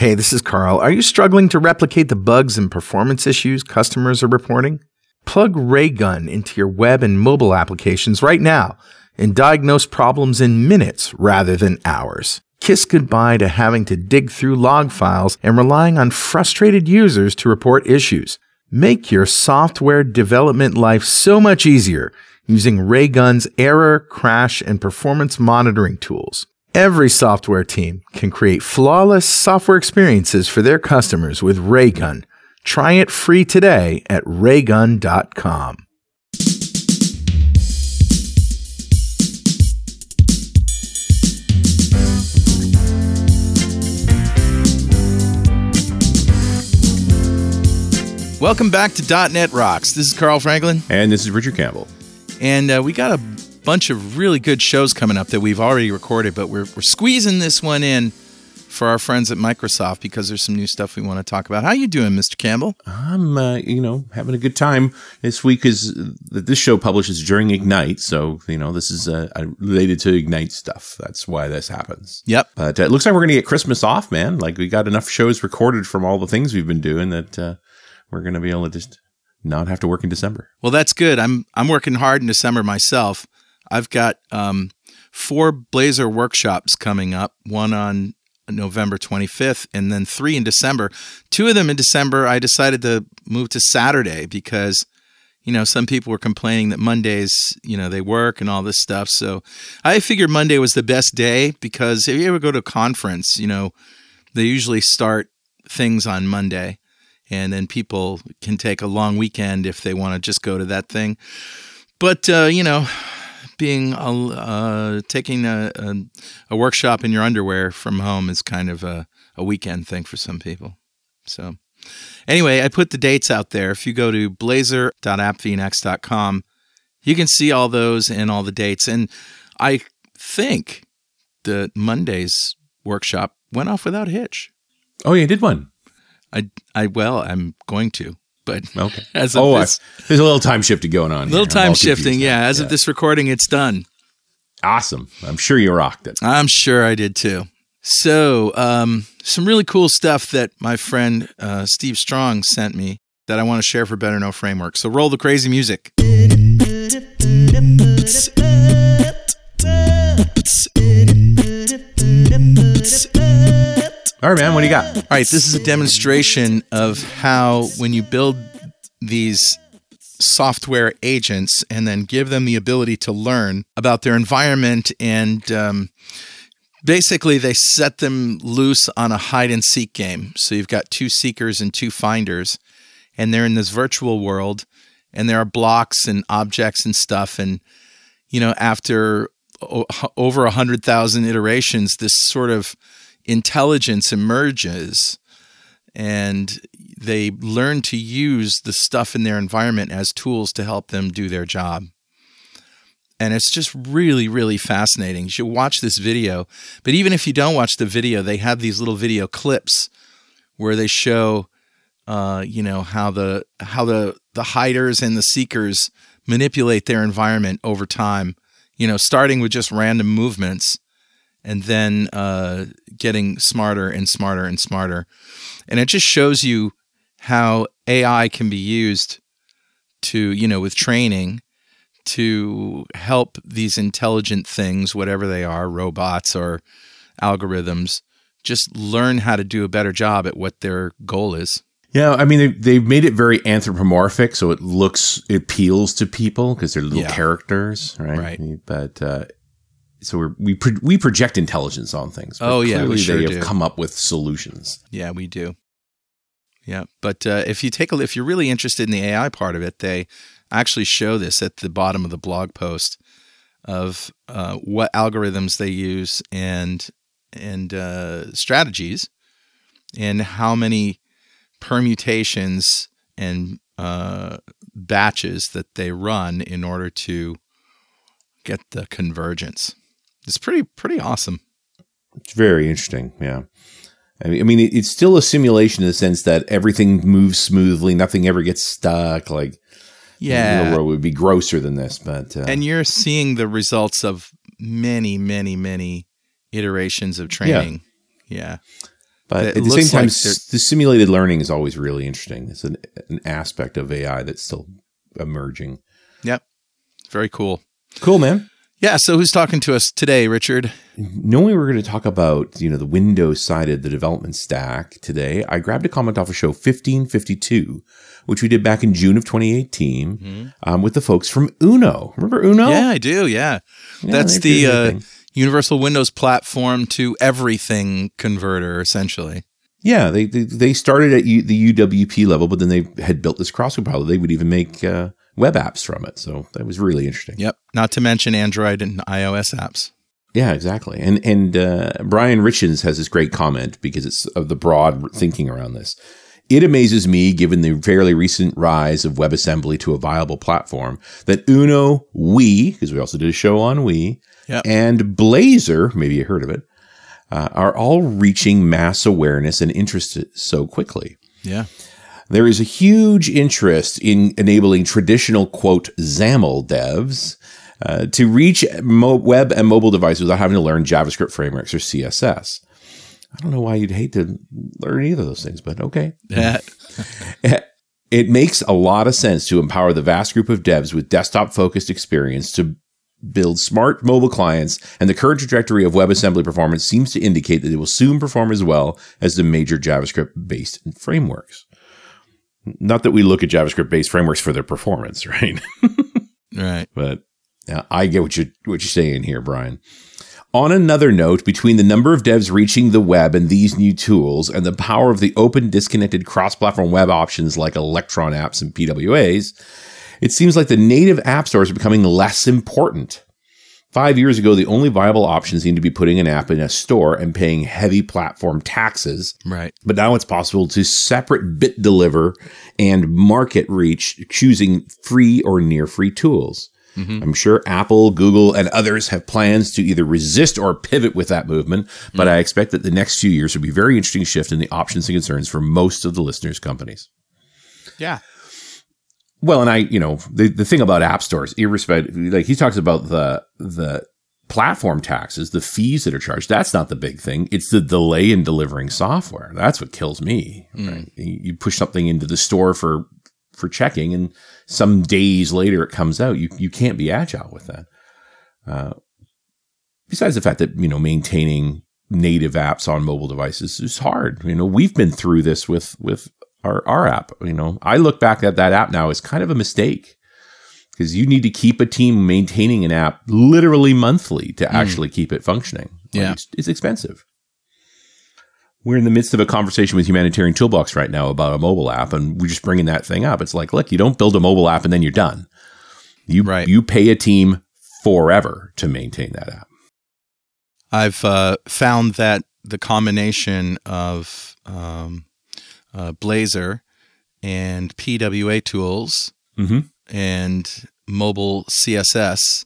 Hey, this is Carl. Are you struggling to replicate the bugs and performance issues customers are reporting? Plug Raygun into your web and mobile applications right now and diagnose problems in minutes rather than hours. Kiss goodbye to having to dig through log files and relying on frustrated users to report issues. Make your software development life so much easier using Raygun's error, crash, and performance monitoring tools. Every software team can create flawless software experiences for their customers with Raygun. Try it free today at raygun.com. Welcome back to .NET Rocks. This is Carl Franklin. And this is Richard Campbell. And uh, we got a bunch of really good shows coming up that we've already recorded, but we're, we're squeezing this one in for our friends at Microsoft because there's some new stuff we want to talk about. How you doing, Mr. Campbell? I'm, uh, you know, having a good time. This week is that this show publishes during Ignite, so you know this is uh, related to Ignite stuff. That's why this happens. Yep. But uh, it looks like we're gonna get Christmas off, man. Like we got enough shows recorded from all the things we've been doing that uh, we're gonna be able to just not have to work in December. Well, that's good. I'm I'm working hard in December myself. I've got um, four Blazor workshops coming up. One on November 25th, and then three in December. Two of them in December, I decided to move to Saturday because, you know, some people were complaining that Mondays, you know, they work and all this stuff. So I figured Monday was the best day because if you ever go to a conference, you know, they usually start things on Monday. And then people can take a long weekend if they want to just go to that thing. But, uh, you know, being a, uh, taking a, a, a, workshop in your underwear from home is kind of a, a weekend thing for some people. So, anyway, I put the dates out there. If you go to blazor.appvnext.com, you can see all those and all the dates. And I think the Monday's workshop went off without a hitch. Oh, yeah, did one. I, I well, I'm going to but okay. As of oh, this, there's a little time shifting going on. A little here. time shifting, yeah. As yeah. of this recording, it's done. Awesome. I'm sure you rocked it. I'm sure I did too. So, um, some really cool stuff that my friend uh, Steve Strong sent me that I want to share for Better Know Framework. So, roll the crazy music. All right, man, what do you got? All right, this is a demonstration of how when you build these software agents and then give them the ability to learn about their environment and um, basically they set them loose on a hide and seek game. So you've got two seekers and two finders, and they're in this virtual world, and there are blocks and objects and stuff. And, you know, after o- over a hundred thousand iterations, this sort of intelligence emerges and they learn to use the stuff in their environment as tools to help them do their job. And it's just really, really fascinating. You should watch this video. But even if you don't watch the video, they have these little video clips where they show, uh, you know, how the how the the hiders and the seekers manipulate their environment over time. You know, starting with just random movements and then uh, getting smarter and smarter and smarter. And it just shows you how AI can be used to, you know, with training to help these intelligent things, whatever they are, robots or algorithms, just learn how to do a better job at what their goal is. Yeah, I mean they, they've made it very anthropomorphic, so it looks it appeals to people because they're little yeah. characters, right? Right. But uh, so we're, we pro- we project intelligence on things. oh yeah, we sure they do. have come up with solutions. Yeah, we do. Yeah, but uh, if you take a if you're really interested in the AI part of it, they actually show this at the bottom of the blog post of uh, what algorithms they use and and uh, strategies and how many permutations and uh, batches that they run in order to get the convergence. It's pretty pretty awesome. It's very interesting. Yeah. I mean, it's still a simulation in the sense that everything moves smoothly, nothing ever gets stuck. Like, yeah, the real world would be grosser than this. But uh, and you're seeing the results of many, many, many iterations of training. Yeah. yeah. But It at the same time, like the simulated learning is always really interesting. It's an, an aspect of AI that's still emerging. Yep. Very cool. Cool, man. Yeah. So who's talking to us today, Richard? Knowing we were going to talk about, you know, the Windows side of the development stack today, I grabbed a comment off of show 1552, which we did back in June of 2018 um, with the folks from Uno. Remember Uno? Yeah, I do. Yeah. Yeah, That's the uh. Universal Windows platform to everything converter, essentially. Yeah, they, they they started at U, the UWP level, but then they had built this cross compiler. They would even make uh, web apps from it. So that was really interesting. Yep. Not to mention Android and iOS apps. Yeah, exactly. And and uh, Brian Richens has this great comment because it's of the broad thinking around this. It amazes me, given the fairly recent rise of WebAssembly to a viable platform, that Uno, Ooui, because we also did a show on Ooui, Yep. and Blazor, maybe you heard of it, uh, are all reaching mass awareness and interest so quickly. Yeah. There is a huge interest in enabling traditional, quote, XAML devs uh, to reach mo- web and mobile devices without having to learn JavaScript frameworks or CSS. I don't know why you'd hate to learn either of those things, but okay. It makes a lot of sense to empower the vast group of devs with desktop focused experience to build smart mobile clients, and the current trajectory of WebAssembly performance seems to indicate that it will soon perform as well as the major JavaScript based frameworks. Not that we look at JavaScript based frameworks for their performance, right? Right. but yeah, I get what you're what you're saying here, Brian. On another note, between the number of devs reaching the web and these new tools, and the power of the open, disconnected, cross-platform web options like Electron apps and PWAs, it seems like the native app stores are becoming less important. Five years ago, the only viable option seemed to be putting an app in a store and paying heavy platform taxes. Right. But now it's possible to separate bit deliver and market reach, choosing free or near free tools. Mm-hmm. I'm sure Apple, Google, and others have plans to either resist or pivot with that movement, but mm. I expect that the next few years will be a very interesting shift in the options and concerns for most of the listeners' companies. Yeah. Well, and I, you know, the, the thing about app stores, irrespective, like he talks about the the platform taxes, the fees that are charged. That's not the big thing. It's the delay in delivering software. That's what kills me. Right? You you push something into the store for for checking, and some days later it comes out. You you can't be agile with that. Uh, besides the fact that you know maintaining native apps on mobile devices is hard. You know, we've been through this with with our our app. You know, I look back at that app now as kind of a mistake because you need to keep a team maintaining an app literally monthly to actually keep it functioning. Like, Yeah. it's, it's expensive. We're in the midst of a conversation with Humanitarian Toolbox right now about a mobile app, and we're just bringing that thing up. It's like, look, you don't build a mobile app and then you're done. You Right. you pay a team forever to maintain that app. I've uh, found that the combination of um, uh, Blazor and PWA tools Mm-hmm. and mobile CSS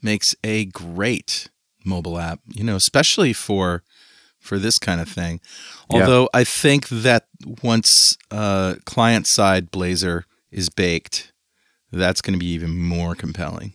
makes a great mobile app. You know, especially for for this kind of thing. Yeah. Although I think that once uh, client side Blazor is baked, that's going to be even more compelling.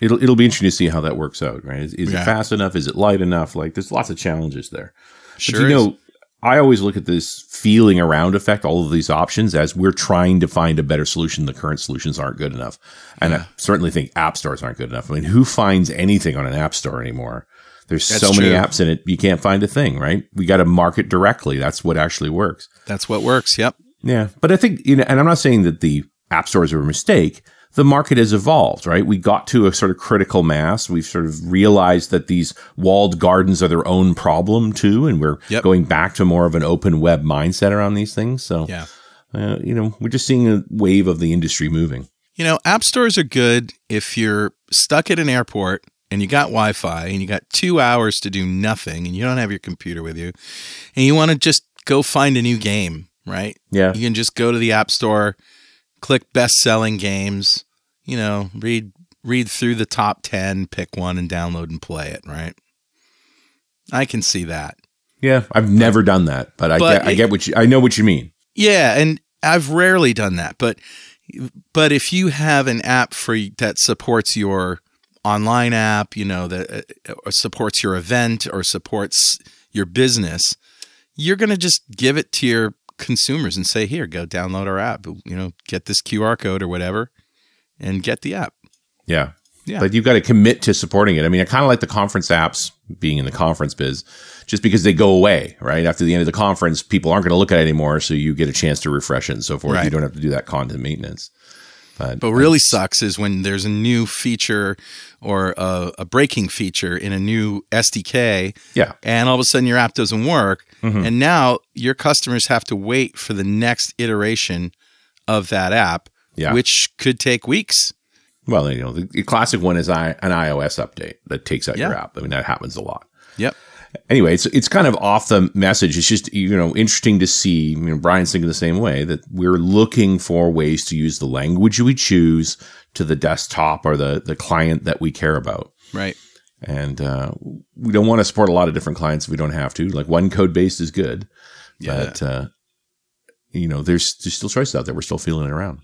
It'll it'll be interesting to see how that works out, right? Is, is Yeah. it fast enough? Is it light enough? Like, there's lots of challenges there. Sure, but you know, I always look at this feeling around effect, all of these options, as we're trying to find a better solution. The current solutions aren't good enough, and I certainly think app stores aren't good enough. I mean, who finds anything on an app store anymore? There's That's so many true. apps in it, you can't find a thing, right? We got to market directly. That's what actually works. that's what works. Yep. Yeah, but I think you know, and I'm not saying that the app stores are a mistake. The market has evolved, right? We got to a sort of critical mass. We've sort of realized that these walled gardens are their own problem too, and we're Yep. going back to more of an open web mindset around these things. So, Yeah. uh, you know, we're just seeing a wave of the industry moving. You know, app stores are good if you're stuck at an airport and you got Wi Fi and you got two hours to do nothing and you don't have your computer with you and you want to just go find a new game, right? Yeah, You can just go to the app store, click best selling games, you know, read read through the top 10, pick one and download and play it, right? I can see that. yeah. I've never done that, but I But get, I get what you, I know what you mean. Yeah, and I've rarely done that, but but if you have an app for that supports your online app, you know that uh, supports your event or supports your business, you're going to just give it to your consumers and say, "Here, go download our app. You know, get this QR code or whatever, and get the app." Yeah. Yeah. But you've got to commit to supporting it. I mean, I kind of like the conference apps being in the conference biz just because they go away, right? After the end of the conference, people aren't going to look at it anymore. So you get a chance to refresh it and so forth. Right. You don't have to do that content maintenance. But, But really sucks is when there's a new feature or a, a breaking feature in a new SDK, yeah. and all of a sudden your app doesn't work, Mhm. and now your customers have to wait for the next iteration of that app, Yeah. which could take weeks. Well, you know, the, the classic one is I, an iOS update that takes out your app. I mean, that happens a lot. Yep. Anyway, it's it's kind of off the message. It's just you know interesting to see. You know, Brian's thinking the same way that we're looking for ways to use the language we choose to the desktop or the the client that we care about. Right. And uh, we don't want to support a lot of different clients if we don't have to. Like one code base is good, Yeah. but uh, you know, there's there's still choices out there. We're still feeling it around.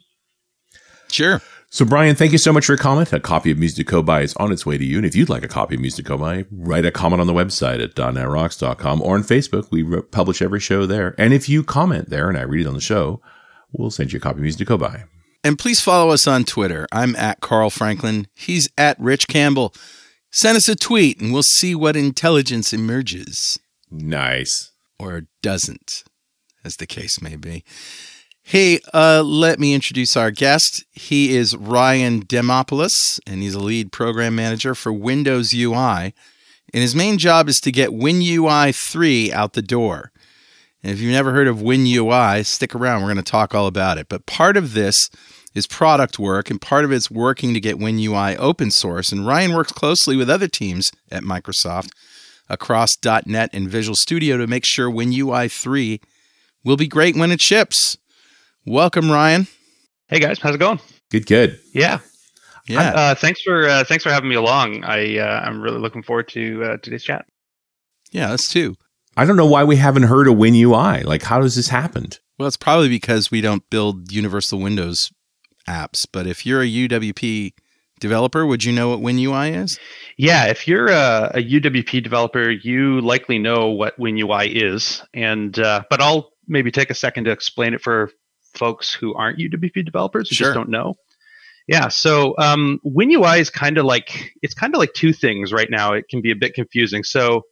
Sure. So, Brian, thank you so much for your comment. A copy of Music By is on its way to you. And if you'd like a copy of Music By, write a comment on the website at .netrocks.com or on Facebook. We re- publish every show there. And if you comment there and I read it on the show, we'll send you a copy of Music By. And please follow us on Twitter. I'm at Carl Franklin. He's at Rich Campbell. Send us a tweet and we'll see what intelligence emerges Nice. or doesn't, as the case may be. Hey, uh, let me introduce our guest. He is Ryan Demopoulos, and he's a lead program manager for Windows UI. And his main job is to get WinUI 3 out the door. And if you've never heard of WinUI, stick around. We're going to talk all about it. But part of this is product work, and part of it's working to get WinUI open source. And Ryan works closely with other teams at Microsoft across .NET and Visual Studio to make sure WinUI 3 will be great when it ships. Welcome, Ryan. Hey guys, how's it going? Good, good. Yeah, Yeah. Uh, thanks for uh, thanks for having me along. I uh, I'm really looking forward to uh, today's chat. yeah, us too. I don't know why we haven't heard of WinUI. Like, how does this happened? Well, it's probably because we don't build universal Windows apps. But if you're a UWP developer, would you know what WinUI is? Yeah, if you're a, a UWP developer, you likely know what WinUI is, and uh, but I'll maybe take a second to explain it for folks who aren't UWP developers who Sure. just don't know. Yeah, so um, WinUI is kind of like it's kind of like two things right now. It can be a bit confusing. So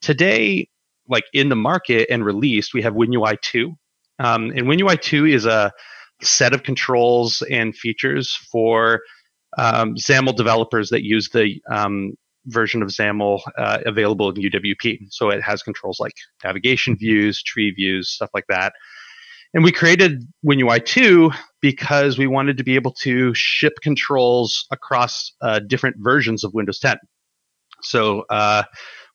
today, like in the market and released, we have WinUI two, um, and WinUI two is a set of controls and features for um, XAML developers that use the um, version of XAML uh, available in UWP. So it has controls like navigation views, tree views, stuff like that. And we created WinUI 2 because we wanted to be able to ship controls across uh, different versions of Windows 10. So uh,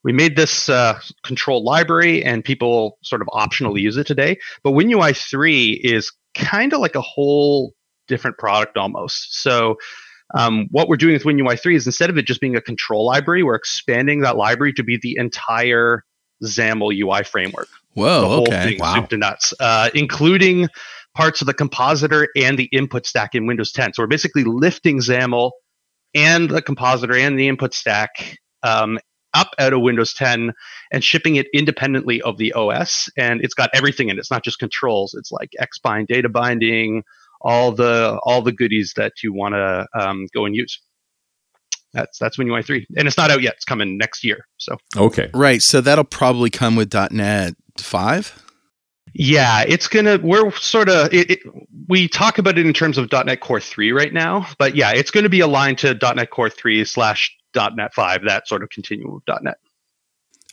we made this uh, control library, and people sort of optionally use it today. But WinUI 3 is kind of like a whole different product almost. So um, what we're doing with WinUI 3 is instead of it just being a control library, we're expanding that library to be the entire XAML UI framework. The Whoa, whole okay. thing, Wow. soup to nuts, uh, including parts of the compositor and the input stack in Windows 10. So we're basically lifting XAML and the compositor and the input stack um, up out of Windows 10 and shipping it independently of the OS. And it's got everything in it. It's not just controls. It's like Xbind data binding, all the all the goodies that you want to um, go and use. That's that's WinUI 3, and it's not out yet. It's coming next year. So Okay. Right. So that'll probably come with .NET 5. Yeah, it's gonna. We're sort of. It, it, we talk about it in terms of .NET Core three right now, but yeah, it's going to be aligned to .NET Core three slash .NET five. That sort of continuum of .NET.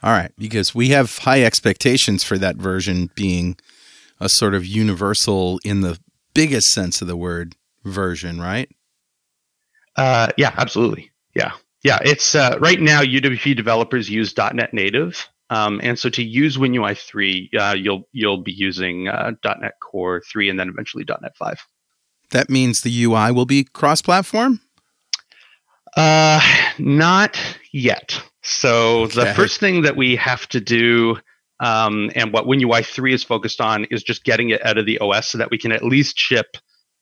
All right. Because we have high expectations for that version being a sort of universal, in the biggest sense of the word, version, right? Uh, yeah, absolutely. Yeah, yeah. It's uh, right now UWP developers use .NET Native, um, and so to use WinUI three, uh, you'll you'll be using uh, .NET Core three, and then eventually .NET five. That means the UI will be cross platform? Uh, not yet. So Okay. the first thing that we have to do, um, and what WinUI three is focused on, is just getting it out of the OS so that we can at least ship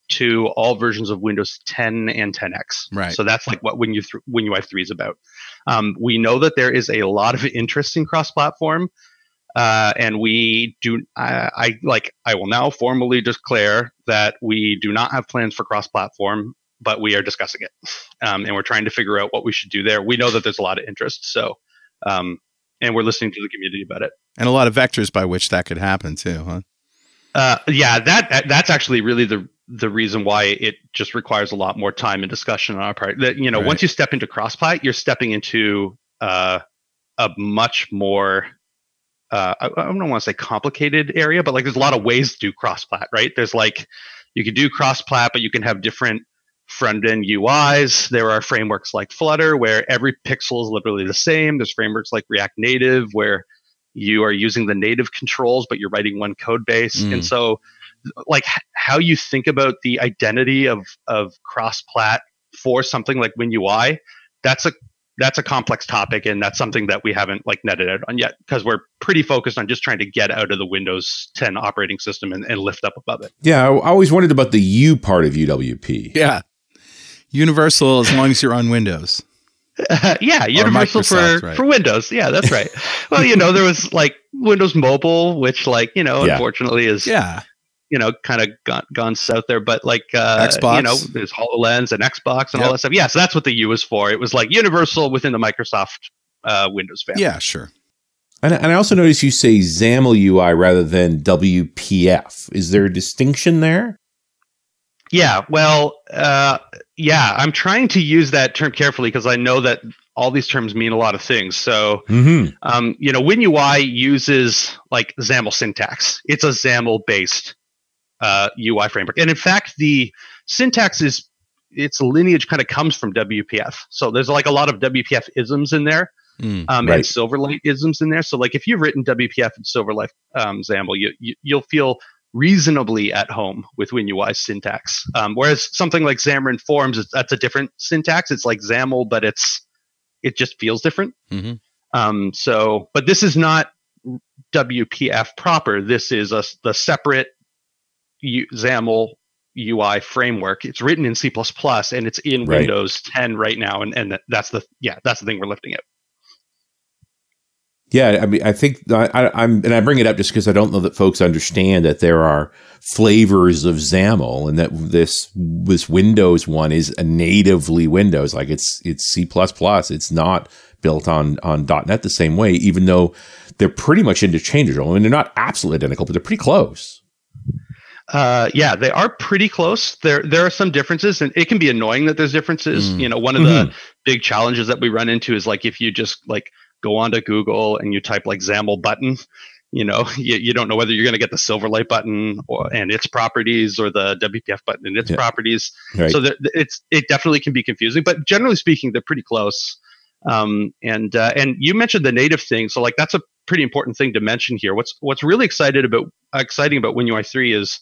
to all versions of Windows 10 and 10x. Right. So that's like what WinU th- WinUI three is about. Um, we know that there is a lot of interest in cross-platform. Uh, and we do, I, I like, I will now formally declare that we do not have plans for cross-platform, but we are discussing it, um, and we're trying to figure out what we should do there. We know that there's a lot of interest, so um, and we're listening to the community about it, and a lot of vectors by which that could happen too, huh? Uh, yeah, that that's actually really the the reason why it just requires a lot more time and discussion on our part. That you know, right. once you step into crossplat, you're stepping into uh, a much more uh, I, I don't want to say complicated area, but like there's a lot of ways to do crossplat, right? There's like you can do crossplat, but you can have different front end UIs. There are frameworks like Flutter where every pixel is literally the same. There's frameworks like React Native where you are using the native controls, but you're writing one code base. Mm. And so, like how you think about the identity of of crossplat for something like WinUI, that's a that's a complex topic and that's something that we haven't like netted out on yet because we're pretty focused on just trying to get out of the windows 10 operating system and, and lift up above it. Yeah i always wondered about the u part of uwp yeah. Universal as long as you're on windows. Uh, yeah universal for right. for windows. Yeah that's right. Well you know there was like windows mobile which like you know yeah. unfortunately is yeah you know, kind of gone, gone south there. But like, uh, Xbox. you know, there's HoloLens and Xbox and yep. all that stuff. Yeah, so that's what the U is for. It was like universal within the Microsoft uh, Windows family. Yeah, sure. And, and I also notice you say XAML UI rather than WPF. Is there a distinction there? Yeah, well, uh, yeah, I'm trying to use that term carefully because I know that all these terms mean a lot of things. So, mm-hmm. um, you know, WinUI uses like XAML syntax. It's a XAML based uh, UI framework. And in fact, the syntax is its lineage kind of comes from WPF. So there's like a lot of WPF isms in there. Mm, um, right. and Silverlight isms in there. So like if you've written WPF and Silverlight um, XAML, you, you you'll feel reasonably at home with WinUI syntax. Um, whereas something like Xamarin Forms, that's a different syntax. It's like XAML, but it's it just feels different. Mm-hmm. Um, so, but this is not WPF proper. This is a the separate U- XAML UI framework. It's written in C++ and it's in right. Windows 10 right now, and and that's the yeah that's the thing we're lifting it. Yeah, I mean, I think I, am and I bring it up just because I don't know that folks understand that there are flavors of XAML, and that this this Windows one is a natively Windows, like it's it's C plus It's not built on on .NET the same way, even though they're pretty much interchangeable. I mean, they're not absolutely identical, but they're pretty close. Uh, yeah, they are pretty close. There, there are some differences, and it can be annoying that there's differences. Mm. You know, one of mm-hmm. the big challenges that we run into is like if you just like go onto Google and you type like XAML button, you know, you, you don't know whether you're going to get the Silverlight button or and its properties or the WPF button and its yeah. properties. Right. So that it's it definitely can be confusing, but generally speaking, they're pretty close. Um, and uh, and you mentioned the native thing, so like that's a pretty important thing to mention here. What's what's really excited about exciting about WinUI three is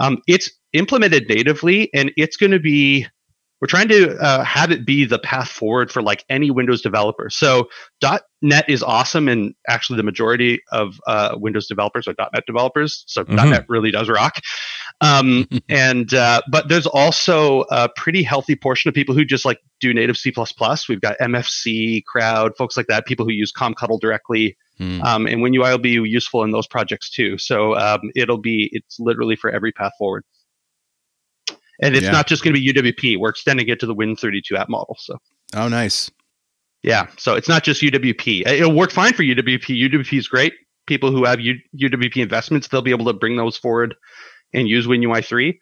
um, it's implemented natively, and it's going to be we're trying to uh, have it be the path forward for like any Windows developer. So .NET is awesome, and actually the majority of uh, Windows developers are .NET developers. So mm-hmm. .NET really does rock. Um, and uh, but there's also a pretty healthy portion of people who just like do native C++. We've got MFC crowd, folks like that, people who use Comctl directly. Mm. Um, and WinUI will be useful in those projects too. So um, it'll be it's literally for every path forward. And it's yeah. not just going to be UWP. We're extending it to the Win32 app model. So. Oh, nice. Yeah. So it's not just UWP. It'll work fine for UWP. UWP is great. People who have U- UWP investments, they'll be able to bring those forward and use WinUI 3.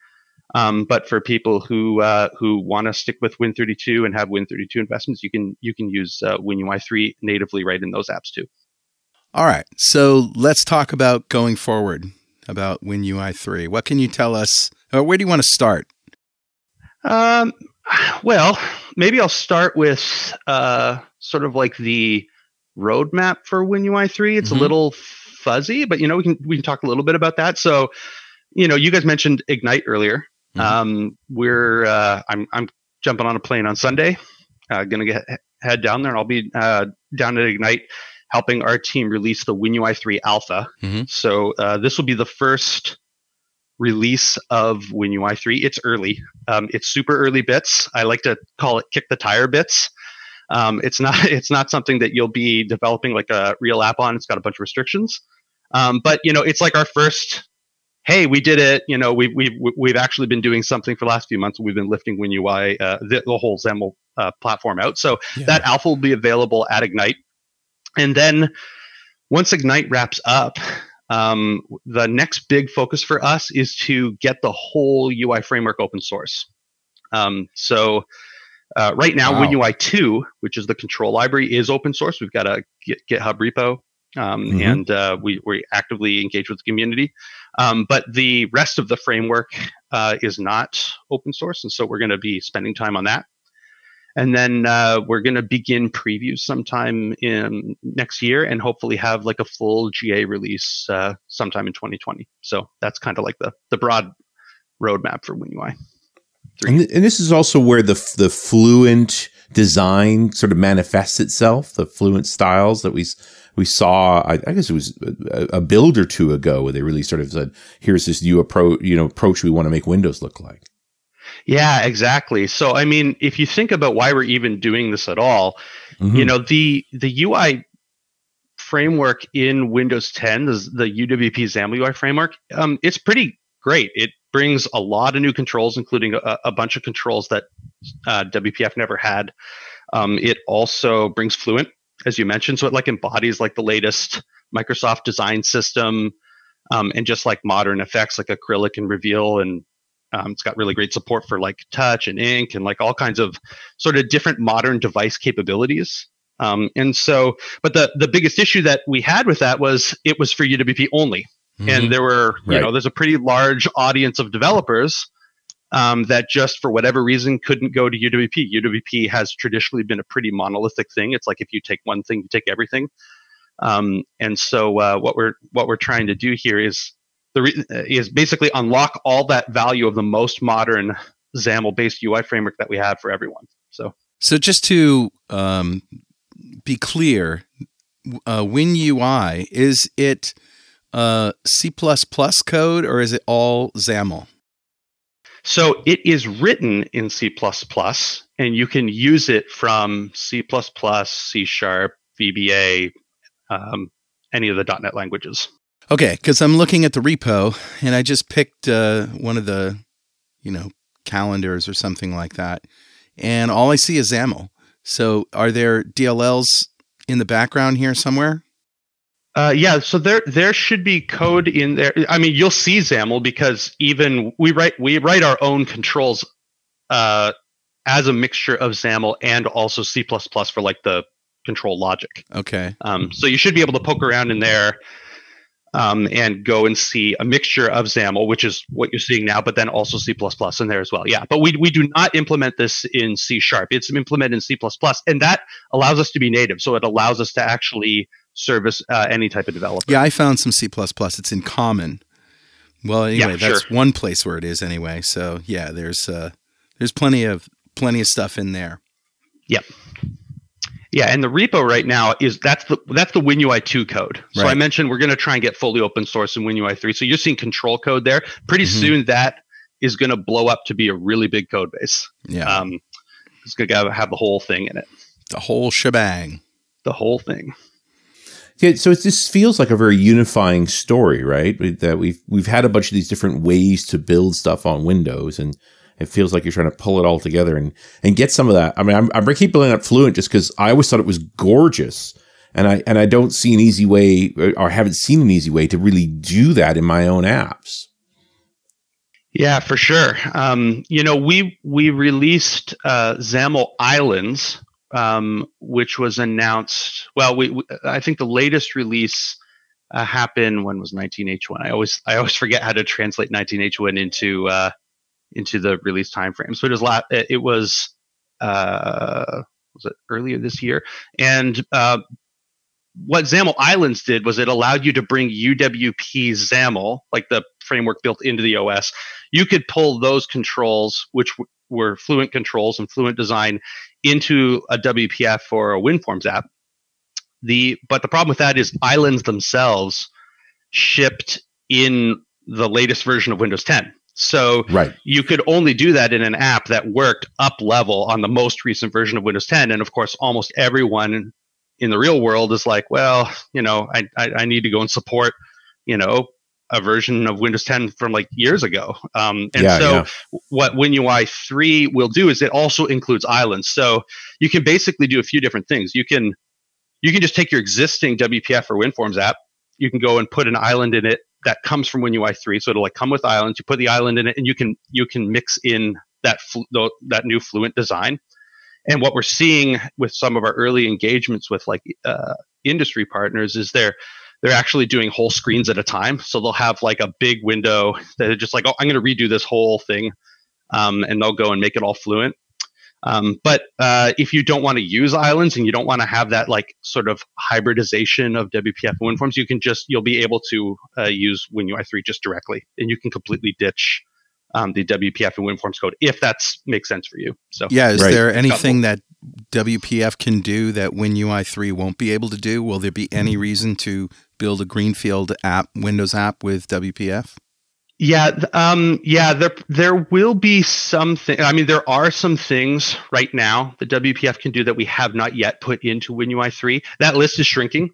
Um, but for people who uh, who want to stick with Win32 and have Win32 investments, you can you can use uh, WinUI 3 natively right in those apps too. All right. So let's talk about going forward about WinUI 3. What can you tell us? where do you want to start? Um, well, maybe I'll start with uh, sort of like the roadmap for WinUI 3. It's mm-hmm. a little fuzzy, but you know we can we can talk a little bit about that. So, you know, you guys mentioned Ignite earlier. Mm-hmm. Um, we're uh, I'm I'm jumping on a plane on Sunday. Uh, gonna get head down there, and I'll be uh, down at Ignite helping our team release the WinUI 3 Alpha. Mm-hmm. So uh, this will be the first release of WinUI 3. It's early. Um, it's super early bits. I like to call it kick the tire bits. Um, it's not it's not something that you'll be developing like a real app on. It's got a bunch of restrictions. Um, but you know, it's like our first. Hey, we did it. You know, we've we've we've actually been doing something for the last few months. We've been lifting WinUI, uh, the, the whole XAML uh, platform out. So Yeah. that alpha will be available at Ignite, and then once Ignite wraps up, um, the next big focus for us is to get the whole UI framework open source. Um, so uh, right now, Wow. WinUI 2, which is the control library, is open source. We've got a GitHub repo, um, Mhm. and uh, we, we actively engage with the community. Um, but the rest of the framework uh, is not open source, and so we're going to be spending time on that. And then uh, we're going to begin previews sometime in next year, and hopefully have like a full GA release uh, sometime in 2020. So that's kind of like the the broad roadmap for WinUI. And, th- and this is also where the f- the fluent design sort of manifests itself. The fluent styles that we we saw. I, I guess it was a, a build or two ago where they really sort of said, "Here's this new approach. You know, approach we want to make Windows look like." Yeah, exactly. So I mean, if you think about why we're even doing this at all, Mhm. you know, the the UI framework in Windows 10, the, the UWP XAML UI framework, um, it's pretty great. It brings a lot of new controls, including a, a bunch of controls that uh, WPF never had. Um, it also brings Fluent, as you mentioned, so it like embodies like the latest Microsoft design system um, and just like modern effects like acrylic and reveal and um, it's got really great support for like touch and ink and like all kinds of sort of different modern device capabilities. Um, and so, but the the biggest issue that we had with that was it was for UWP only, Mhm. and there were you Right. know there's a pretty large audience of developers um, that just for whatever reason couldn't go to UWP. UWP has traditionally been a pretty monolithic thing. It's like if you take one thing, you take everything. Um, and so uh, what we're what we're trying to do here is the re- uh, is basically unlock all that value of the most modern XAML based UI framework that we have for everyone. So So just to um, be clear, uh, WinUI is it uh, C code or is it all XAML? so it is written in C and you can use it from C C Sharp, VBA, um, any of the .NET languages. Okay, because I'm looking at the repo and I just picked uh, one of the, you know, calendars or something like that, and all I see is XAML. So are there DLLs in the background here somewhere? Uh, yeah, so there there should be code in there. I mean, you'll see XAML because even we write we write our own controls uh, as a mixture of XAML and also C for like the control logic. Okay. Um, so you should be able to poke around in there um, and go and see a mixture of XAML, which is what you're seeing now, but then also C in there as well. Yeah, but we we do not implement this in C sharp. It's implemented in C and that allows us to be native. So it allows us to actually service uh, any type of developer. Yeah, I found some C. It's in common. Well, anyway, Yeah, that's sure. one place where it is anyway. So yeah, there's uh, there's plenty of plenty of stuff in there. Yeah, and the repo right now is that's the that's the WinUI two code. So I mentioned we're going to try and get fully open source in WinUI three. So you're seeing control code there. Pretty Mhm. soon that is going to blow up to be a really big code base. Yeah, Um, it's going to have the whole thing in it, the whole shebang. the whole thing. Yeah, so it just feels like a very unifying story, right? That we've we've had a bunch of these different ways to build stuff on Windows, and it feels like you're trying to pull it all together and and get some of that. I mean, I'm I'm keep bringing up Fluent just because I always thought it was gorgeous, and I and I don't see an easy way, or haven't seen an easy way to really do that in my own apps. Yeah, for sure. Um, you know, we we released uh, XAML Islands, um, which was announced. Well, we, we I think the latest release uh, happened when was 19H1. I always I always forget how to translate 19H1 into uh, into the release timeframe. So it was la- it was uh, was it earlier this year, and uh, what XAML Islands did was it allowed you to bring UWP XAML, like the framework built into the OS. You could pull those controls, which w- were Fluent controls and Fluent design, into a WPF or a WinForms app. The but the problem with that is islands themselves shipped in the latest version of Windows 10. So Right. you could only do that in an app that worked up level on the most recent version of Windows 10. And of course, almost everyone in the real world is like, well, you know, I, I, I need to go and support you know, a version of Windows 10 from like years ago. Um, and Yeah, so yeah. what WinUI 3 will do is it also includes islands. So you can basically do a few different things. You can you can just take your existing WPF or WinForms app. You can go and put an island in it that comes from WinUI 3. So it'll like come with islands. You put the island in it, and you can you can mix in that that new Fluent design. And what we're seeing with some of our early engagements with like uh, industry partners is they're they're actually doing whole screens at a time. So they'll have like a big window that are just like, oh, I'm going to redo this whole thing, um, and they'll go and make it all fluent. Um, but uh, if you don't want to use islands and you don't want to have that like sort of hybridization of WPF and WinForms, you can just you'll be able to uh, use WinUI 3 just directly, and you can completely ditch um, the WPF and WinForms code if that makes sense for you. So Yeah, is Right. there anything that WPF can do that WinUI 3 won't be able to do? Will there be any reason to build a greenfield app, Windows app with WPF? Yeah, um, yeah, there there will be something. I mean, there are some things right now that WPF can do that we have not yet put into WinUI three. That list is shrinking,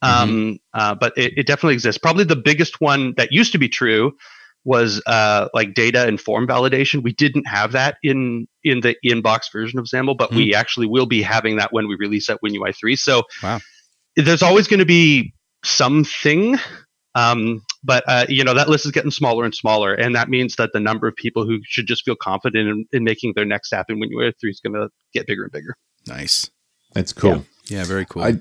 um, uh, but it, it definitely exists. Probably the biggest one that used to be true was uh, like data and form validation. We didn't have that in in the inbox version of XAML, but we actually will be having that when we release that WinUI three. So Wow. there's always going to be something um, but uh, you know that list is getting smaller and smaller, and that means that the number of people who should just feel confident in, in making their next app in WinUI 3 is going to get bigger and bigger. Nice. That's cool. Yeah, very cool. I-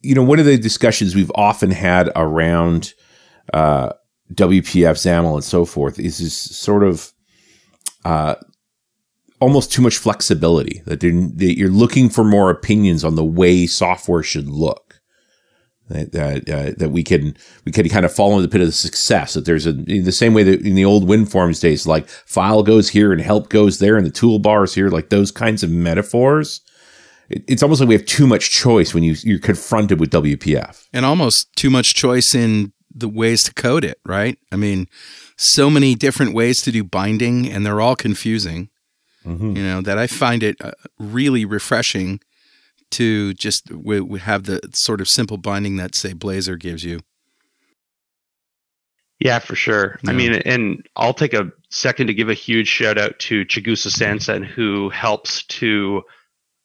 you know, one of the discussions we've often had around uh, WPF, XAML, and so forth is this sort of uh, almost too much flexibility that, that you're looking for more opinions on the way software should look. That that, uh, that we can we can kind of follow the pit of the success. That there's a in the same way that in the old WinForms days, like file goes here and help goes there, and the toolbars here, like those kinds of metaphors it- it's almost like we have too much choice when you you're confronted with WPF. and almost too much choice in the ways to code it, right? I mean, so many different ways to do binding, and they're all confusing. You know that I find it uh, really refreshing to just we, w- have the sort of simple binding that say Blazor gives you. Yeah, for sure. I mean, and I'll take a second to give a huge shout out to Chigusa Sansen, who helps to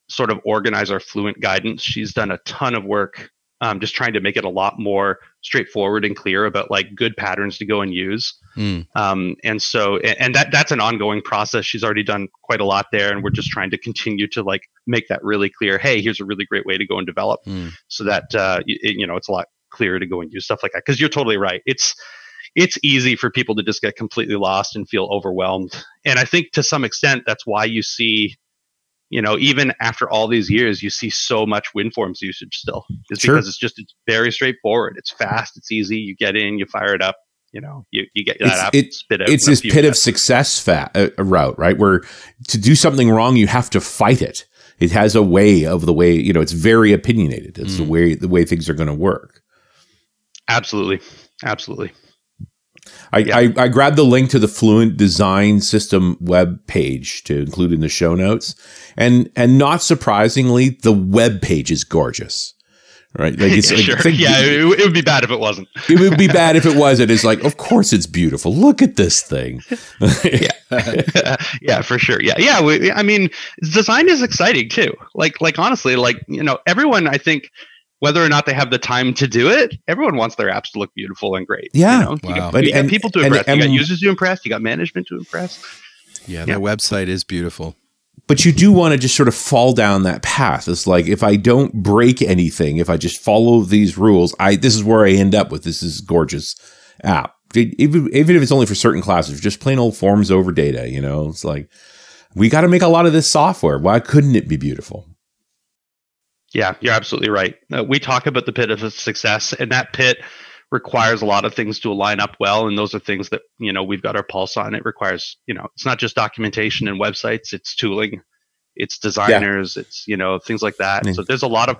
sort of organize our Fluent guidance. She's done a ton of work um, just trying to make it a lot more straightforward and clear about like good patterns to go and use. Mm. Um, and so, and that that's an ongoing process. She's already done quite a lot there, and we're just trying to continue to like make that really clear. Hey, here's a really great way to go and develop, Mm. so that uh, it- you know it's a lot clearer to go and use stuff like that. Because you're totally right. It's it's easy for people to just get completely lost and feel overwhelmed. And I think to some extent that's why you see, you know, even after all these years, you see so much WinForms usage still. It's Sure. because it's just it's very straightforward. It's fast. It's easy. You get in, you fire it up. You know, you, you get that It's- app it- spit out. It's this pit of success fat, uh, route, right? Where to do something wrong, you have to fight it. It has a way of the way you know. It's very opinionated. It's the Mm. way the way things are going to work. Absolutely, absolutely. I, Yeah. I, I grabbed the link to the Fluent Design System web page to include in the show notes, and and not surprisingly, the web page is gorgeous. Right? Like it's, yeah, like, sure. yeah, it, it would be bad if it wasn't. it would be bad if it wasn't. It's like, of course it's beautiful. Look at this thing. yeah, for sure. Yeah, yeah. We, I mean, design is exciting too. Like, like honestly, like you know, everyone. I think whether or not they have the time to do it, everyone wants their apps to look beautiful and great. Yeah. you, know? you Wow. got, But- you got and- people to and- impress. you got and- users to impress. You got management to impress. Yeah, Yeah. their website is beautiful. but you do want to just sort of fall down that path. It's like if I don't break anything, if I just follow these rules, I this is where I end up with this is gorgeous app. Even even if it's only for certain classes, just plain old forms over data. You know, it's like we got to make a lot of this software. Why couldn't it be beautiful? Yeah, you're absolutely right. Uh, we talk about the pit of success, and that pit requires a lot of things to align up well, and those are things that you know we've got our pulse on. It requires you know it's not just documentation and websites; it's tooling, it's designers, it's you know things like that. Yeah. So there's a lot of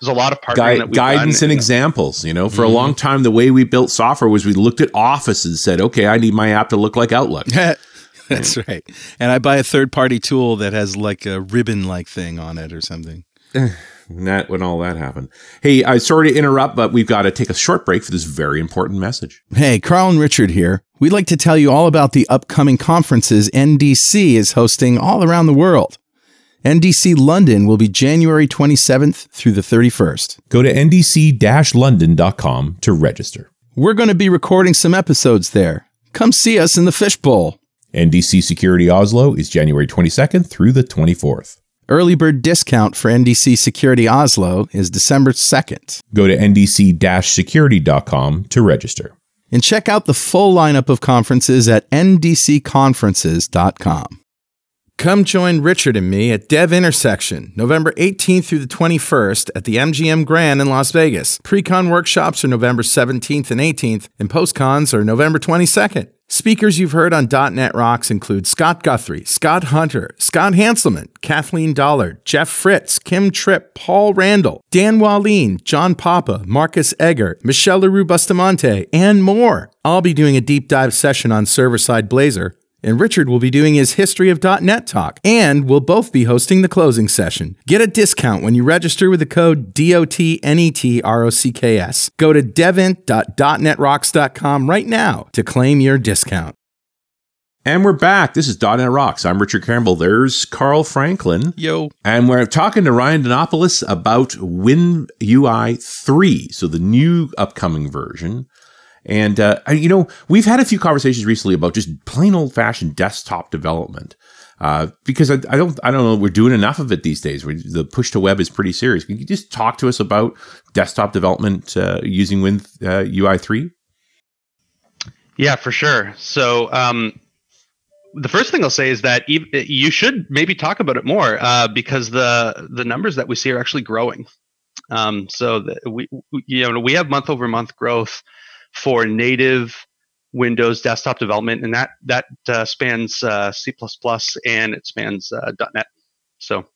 there's a lot of partnering Gui- that we've guidance done, and you examples. You know, for a Mhm. long time, the way we built software was we looked at Office and said, "Okay, I need my app to look like Outlook." That's right. And I buy a third party tool that has like a ribbon like thing on it or something. when that when all that happened. Hey, I'm sorry to interrupt, but we've got to take a short break for this very important message. Hey, Carl and Richard here. We'd like to tell you all about the upcoming conferences NDC is hosting all around the world. NDC London will be January 27th through the 31st. Go to ndc-london.com to register. We're going to be recording some episodes there. Come see us in the fishbowl. NDC Security Oslo is January 22nd through the 24th. Early bird discount for NDC Security Oslo is December 2nd. Go to ndc-security.com to register. And check out the full lineup of conferences at ndcconferences.com. Come join Richard and me at Dev Intersection, November 18th through the 21st at the MGM Grand in Las Vegas. Pre-con workshops are November 17th and 18th, and post-cons are November 22nd. Speakers you've heard on .NET Rocks include Scott Guthrie, Scott Hunter, Scott Hanselman, Kathleen Dollard, Jeff Fritz, Kim Tripp, Paul Randal, Dan Wahlin, John Papa, Markus Egger, Michele Leroux Bustamante, and more. I'll be doing a deep dive session on server-side Blazor, and Richard will be doing his History of .NET talk, and we'll both be hosting the closing session. Get a discount when you register with the code DOTNETROCKS. Go to devint.netrocks.com right now to claim your discount. And we're back. This is .NET Rocks. I'm Richard Campbell. There's Carl Franklin. Yo. And we're talking to Ryan Demopoulos about WinUI 3, so the new upcoming version. And, uh, you know, we've had a few conversations recently about just plain old fashioned desktop development. Uh, because I, I, don't, I don't know, we're doing enough of it these days. Where the push to web is pretty serious. Can you just talk to us about desktop development uh, using Win UI uh, three? Yeah, for sure. So um, the first thing I'll say is that you should maybe talk about it more uh, because the the numbers that we see are actually growing. Um, so we you know we have month over month growth for native Windows desktop development, and that that uh, spans uh, C++ and it spans uh, .NET. So,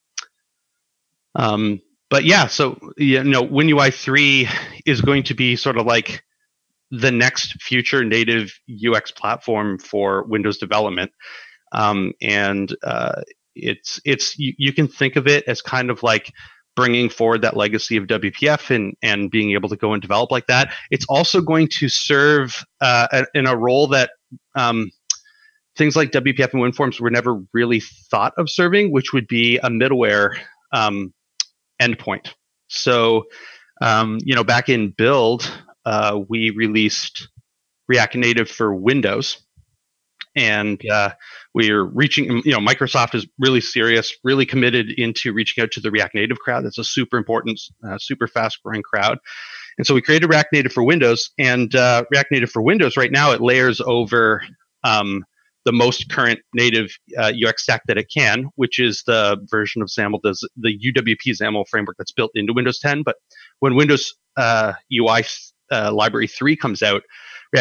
um, but yeah, so you know, WinUI three is going to be sort of like the next future native UX platform for Windows development, um, and uh, it's it's you, you can think of it as kind of like bringing forward that legacy of WPF and and being able to go and develop like that. It's also going to serve uh, in a role that um, things like WPF and WinForms were never really thought of serving, which would be a middleware um, endpoint. So, um, you know, back in build, uh, we released React Native for Windows, and uh, we're reaching you know microsoft is really serious really committed into reaching out to the react native crowd. That's a super important uh, super fast growing crowd. And so we created react native for windows and uh, react native for windows right now it layers over um, the most current native uh, ux stack that it can which is the version of xaml does the uwp xaml framework that's built into windows 10 but when windows ui uh, uh, library 3 comes out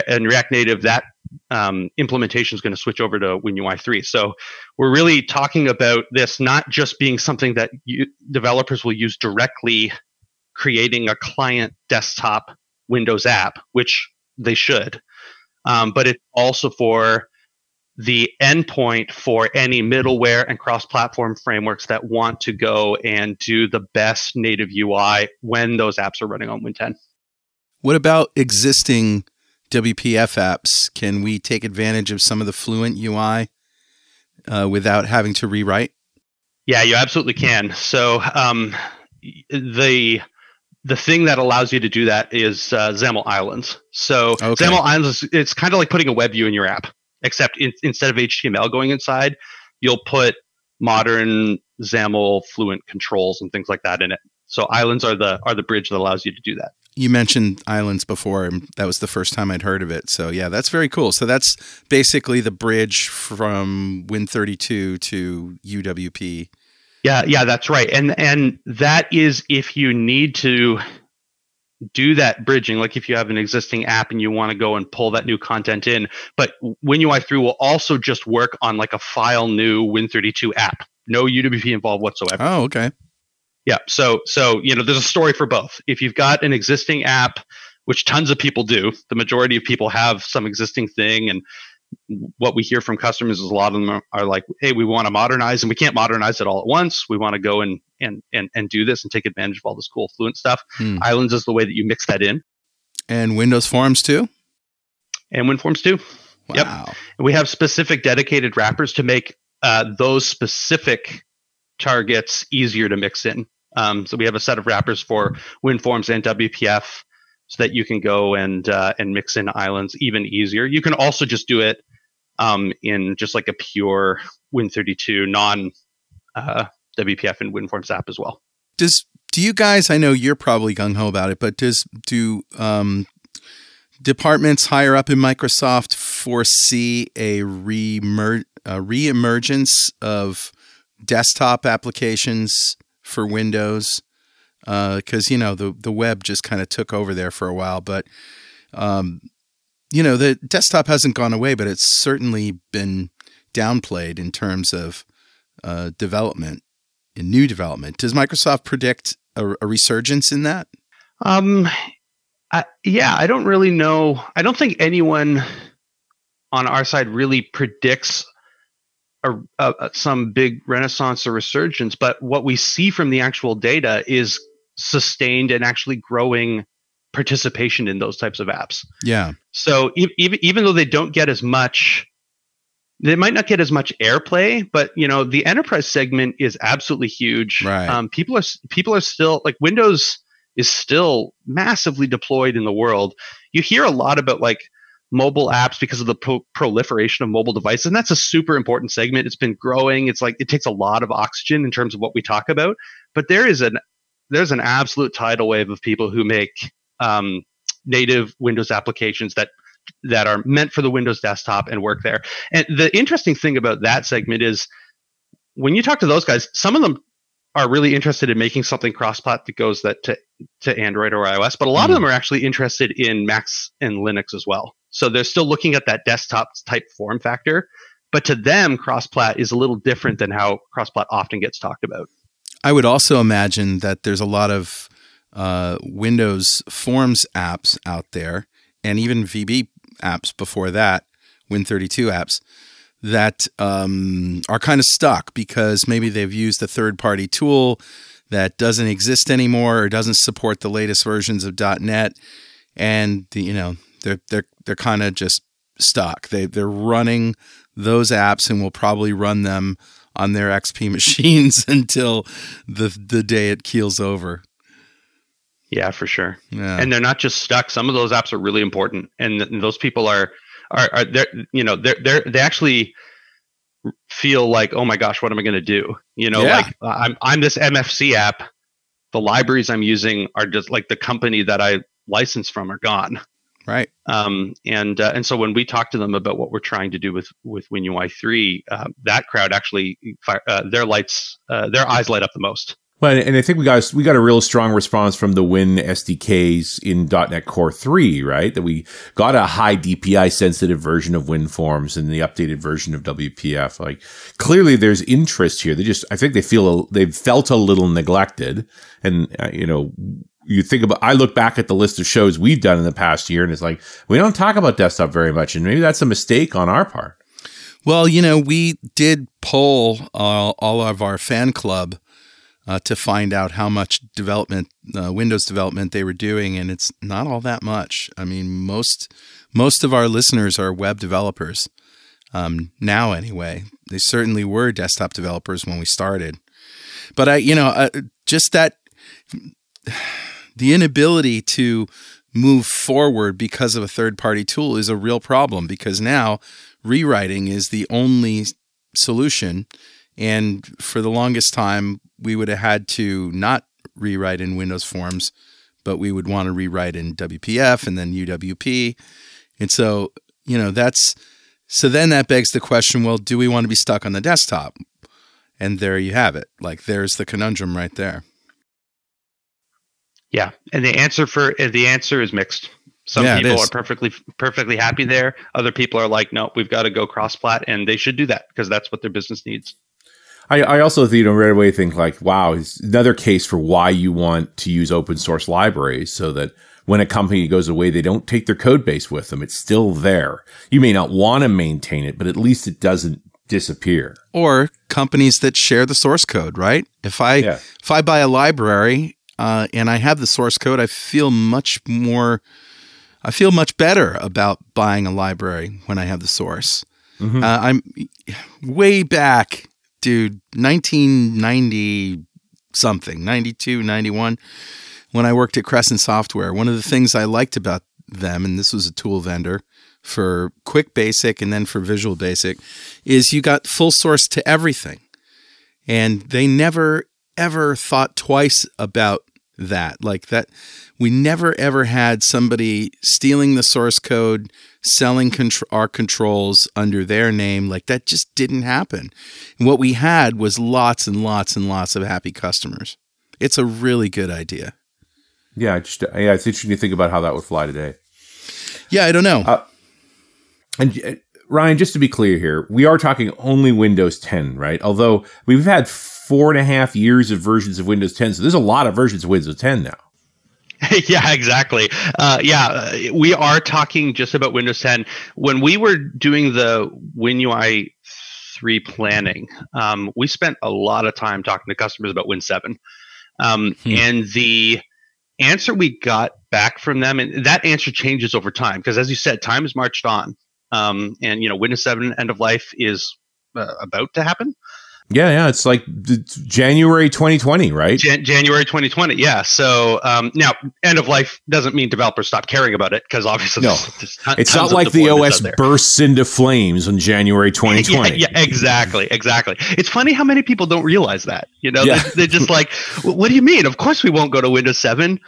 and react native that um, implementation is going to switch over to WinUI 3. So we're really talking about this not just being something that you, developers will use directly creating a client desktop Windows app, which they should, um, but it's also for the endpoint for any middleware and cross-platform frameworks that want to go and do the best native UI when those apps are running on Win 10. What about existing WPF apps, can we take advantage of some of the Fluent UI uh, without having to rewrite? Yeah, you absolutely can. So um, the the thing that allows you to do that is uh, XAML Islands. So okay. XAML Islands, is, it's kind of like putting a web view in your app, except in, instead of HTML going inside, you'll put modern XAML Fluent controls and things like that in it. So islands are the are the bridge that allows you to do that you mentioned islands before, and that was the first time I'd heard of it. So yeah, that's very cool. So that's basically the bridge from Win32 to UWP. Yeah, yeah, that's right. And and that is if you need to do that bridging, like if you have an existing app and you want to go and pull that new content in. But WinUI 3 will also just work on like a file new Win32 app. No UWP involved whatsoever. Oh, okay. Yeah. So so you know, there's a story for both. If you've got an existing app, which tons of people do, the majority of people have some existing thing, and what we hear from customers is a lot of them are like, "Hey, we want to modernize, and we can't modernize it all at once. We want to go and and and and do this and take advantage of all this cool Fluent stuff." Hmm. Islands is the way that you mix that in, And Windows Forms too? and WinForms too. Yep. We have specific dedicated wrappers to make uh, those specific targets easier to mix in. Um, so we have a set of wrappers for WinForms and WPF, so that you can go and uh, and mix in islands even easier. You can also just do it um, in just like a pure Win32 non uh, WPF and WinForms app as well. Does do you guys? I know you're probably gung ho about it, but does do um, departments higher up in Microsoft foresee a a reemergence of desktop applications for Windows? Because you know the the web just kind of took over there for a while, but um, you know the desktop hasn't gone away, but it's certainly been downplayed in terms of uh, development in new development. Does Microsoft predict a, a resurgence in that? Um, I, yeah, I don't really know. I don't think anyone on our side really predicts a, a, some big renaissance or resurgence. But what we see from the actual data is sustained and actually growing participation in those types of apps. Yeah. So e- even even though they don't get as much, they might not get as much airplay. But you know, the enterprise segment is absolutely huge. Right. Um, people are people are still like Windows is still massively deployed in the world. You hear a lot about like mobile apps because of the pro- proliferation of mobile devices, and that's a super important segment. It's been growing. It's like it takes a lot of oxygen in terms of what we talk about. But there is an there's an absolute tidal wave of people who make um, native Windows applications that that are meant for the Windows desktop and work there. And the interesting thing about that segment is when you talk to those guys, some of them are really interested in making something cross-plat that goes that to, to Android or iOS, but a lot Mm. of them are actually interested in Macs and Linux as well. So they're still looking at that desktop type form factor, but to them, cross-plat is a little different than how cross-plat often gets talked about. I would also imagine that there's a lot of uh, Windows Forms apps out there, and even VB apps before that, Win32 apps, that um, are kind of stuck because maybe they've used a third party tool that doesn't exist anymore or doesn't support the latest versions of .NET, and you know they're they're they're kind of just stuck. They they're running those apps and will probably run them on their XP machines until the the day it keels over. Yeah, for sure. Yeah. and they're not just stuck. Some of those apps are really important, and, th- and those people are are, are they're you know they're they're they actually feel like oh my gosh, what am I going to do? You know, Yeah. like I'm I'm this MFC app. The libraries I'm using are just like the company that I license from are gone. Right. Um, and uh, and so when we talk to them about what we're trying to do with with WinUI three, uh, that crowd actually fire, uh, their lights uh, their eyes light up the most. Well, and I think we got we got a real strong response from the Win SDKs in .NET Core three, right? That we got a high DPI sensitive version of WinForms and the updated version of WPF. Like clearly, there's interest here. They just, I think they feel they've felt a little neglected, and uh, you know. You think about, I look back at the list of shows we've done in the past year and it's like, we don't talk about desktop very much. And maybe that's a mistake on our part. Well, you know, we did poll all, all of our fan club uh, to find out how much development, uh, Windows development they were doing, and it's not all that much. I mean, most most of our listeners are web developers um, now. Anyway, they certainly were desktop developers when we started, but I, you know, uh, just that the inability to move forward because of a third party tool is a real problem because now rewriting is the only solution. And for the longest time, we would have had to not rewrite in Windows Forms, but we would want to rewrite in WPF and then UWP. And so, you know, that's so then that begs the question well, do we want to be stuck on the desktop? And there you have it. Like, there's the conundrum right there. Yeah, and the answer for uh, the answer is mixed. Some Yeah, people are perfectly perfectly happy there. Other people are like, no, we've got to go cross plat, and they should do that because that's what their business needs. I, I also, you know, right away think like, wow, it's another case for why you want to use open source libraries so that when a company goes away, they don't take their code base with them. It's still there. You may not want to maintain it, but at least it doesn't disappear. Or companies that share the source code, right? If I Yeah. if I buy a library uh, and I have the source code, I feel much more. I feel much better about buying a library when I have the source. Mhm. Uh, I'm way back, dude, 1990 something, 92, 91, when I worked at Crescent Software. One of the things I liked about them, and this was a tool vendor for Quick Basic and then for Visual Basic, is you got full source to everything. And they never, ever thought twice about that. Like that, we never, ever had somebody stealing the source code, selling contr- our controls under their name. Like that just didn't happen. And what we had was lots and lots and lots of happy customers. It's a really good idea. Yeah, just yeah, it's interesting to think about how that would fly today. Yeah, I don't know. Uh, And uh, Ryan, just to be clear here, we are talking only Windows 10, right? Although we've had four and a half years of versions of Windows 10, so there's a lot of versions of Windows 10 now. yeah, exactly. Uh, yeah, we are talking just about Windows 10. When we were doing the WinUI 3 planning, um, we spent a lot of time talking to customers about Win 7. Um, Hmm. And the answer we got back from them, and that answer changes over time, because as you said, time has marched on. Um, and, you know, Windows 7 end of life is uh, about to happen. Yeah, yeah, it's like January 2020, right? Jan- January 2020. Yeah. So um, now, end of life doesn't mean developers stop caring about it because obviously, No. there's, there's ton- It's not like the OS bursts into flames on January 2020. yeah, exactly, exactly. It's funny how many people don't realize that. You know, Yeah. they, they're just like, "What do you mean? Of course we won't go to Windows 7.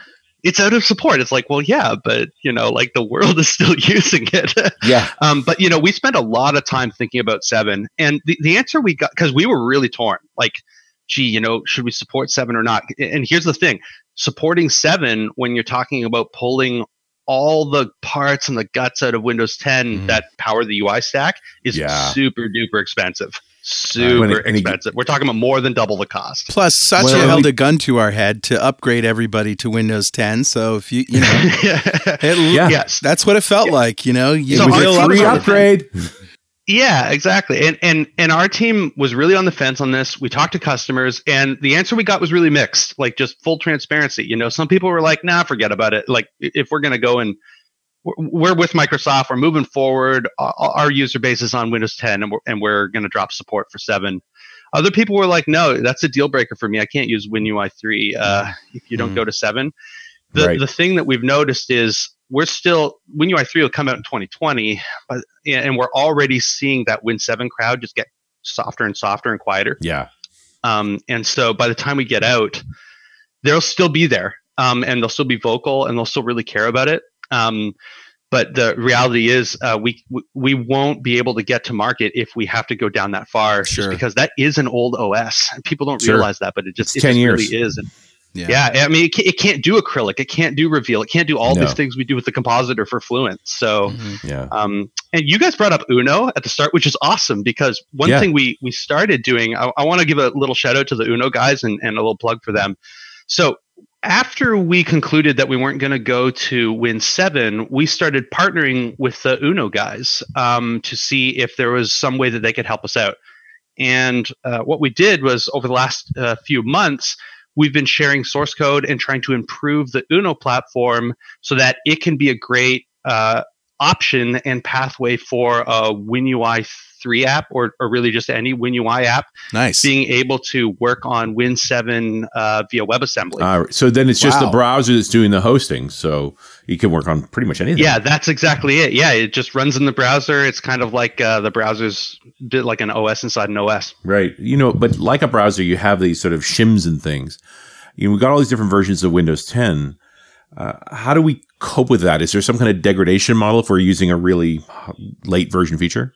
It's out of support." It's like, well, yeah, but you know, like the world is still using it. yeah. Um, but you know, we spent a lot of time thinking about seven, and the, the answer we got because we were really torn. Like, gee, you know, should we support seven or not? And here's the thing: supporting seven when you're talking about pulling all the parts and the guts out of Windows 10 Mhm. that power the UI stack is Yeah. super duper expensive. When Super it- and it- expensive. We're talking about more than double the cost. Plus, Satya Well, held we- a gun to our head to upgrade everybody to Windows 10. So if you, you know, it, Yeah. Yes. that's what it felt like. You know, you So it feel a free upgrade. Yeah, exactly. And and and our team was really on the fence on this. We talked to customers and the answer we got was really mixed. Like just full transparency. You know, some people were like, "Nah, forget about it. Like if we're going to go and we're- with Microsoft, we're moving forward. Our, user base is on Windows 10 and we're and we're going to drop support for 7." Other people were like, "No, that's a deal breaker for me. I can't use WinUI 3 uh, if you don't Mhm. go to 7." The Right. the thing that we've noticed is we're still WinUI 3 will come out in 2020, but and we're already seeing that Win 7 crowd just get softer and softer and quieter. Yeah. Um, and so by the time we get out, they'll still be there, um, and they'll still be vocal, and they'll still really care about it. Um, but the reality is, uh, we we- we won't be able to get to market if we have to go down that far, Sure. just because that is an old OS. People don't Sure. realize that, but it just It's it 10 just years. really is. And yeah. yeah, I mean, it can't, it can't do acrylic, it can't do reveal, it can't do all No. these things we do with the compositor for Fluent. So. Mhm. Yeah. Um, and you guys brought up Uno at the start, which is awesome because one Yeah. thing we we started doing, I, I want to give a little shout out to the Uno guys and, and a little plug for them. So after we concluded that we weren't going to go to Win Seven, we started partnering with the Uno guys um, to see if there was some way that they could help us out. And uh, what we did was over the last uh, few months, we've been sharing source code and trying to improve the Uno platform so that it can be a great uh, option and pathway for a WinUI 3 app or, or really just any WinUI app Nice. being able to work on Win 7 uh, via WebAssembly. Uh, so then it's just the browser that's doing the hosting. So you can work on pretty much anything. yeah, that's exactly it. Yeah, it just runs in the browser. It's kind of like uh, the browser's bit like an OS inside an OS. Right. You know, but like a browser, you have these sort of shims and things. You know, we've got all these different versions of Windows 10. Uh, how do we cope with that? Is there some kind of degradation model if we're using a really late version feature?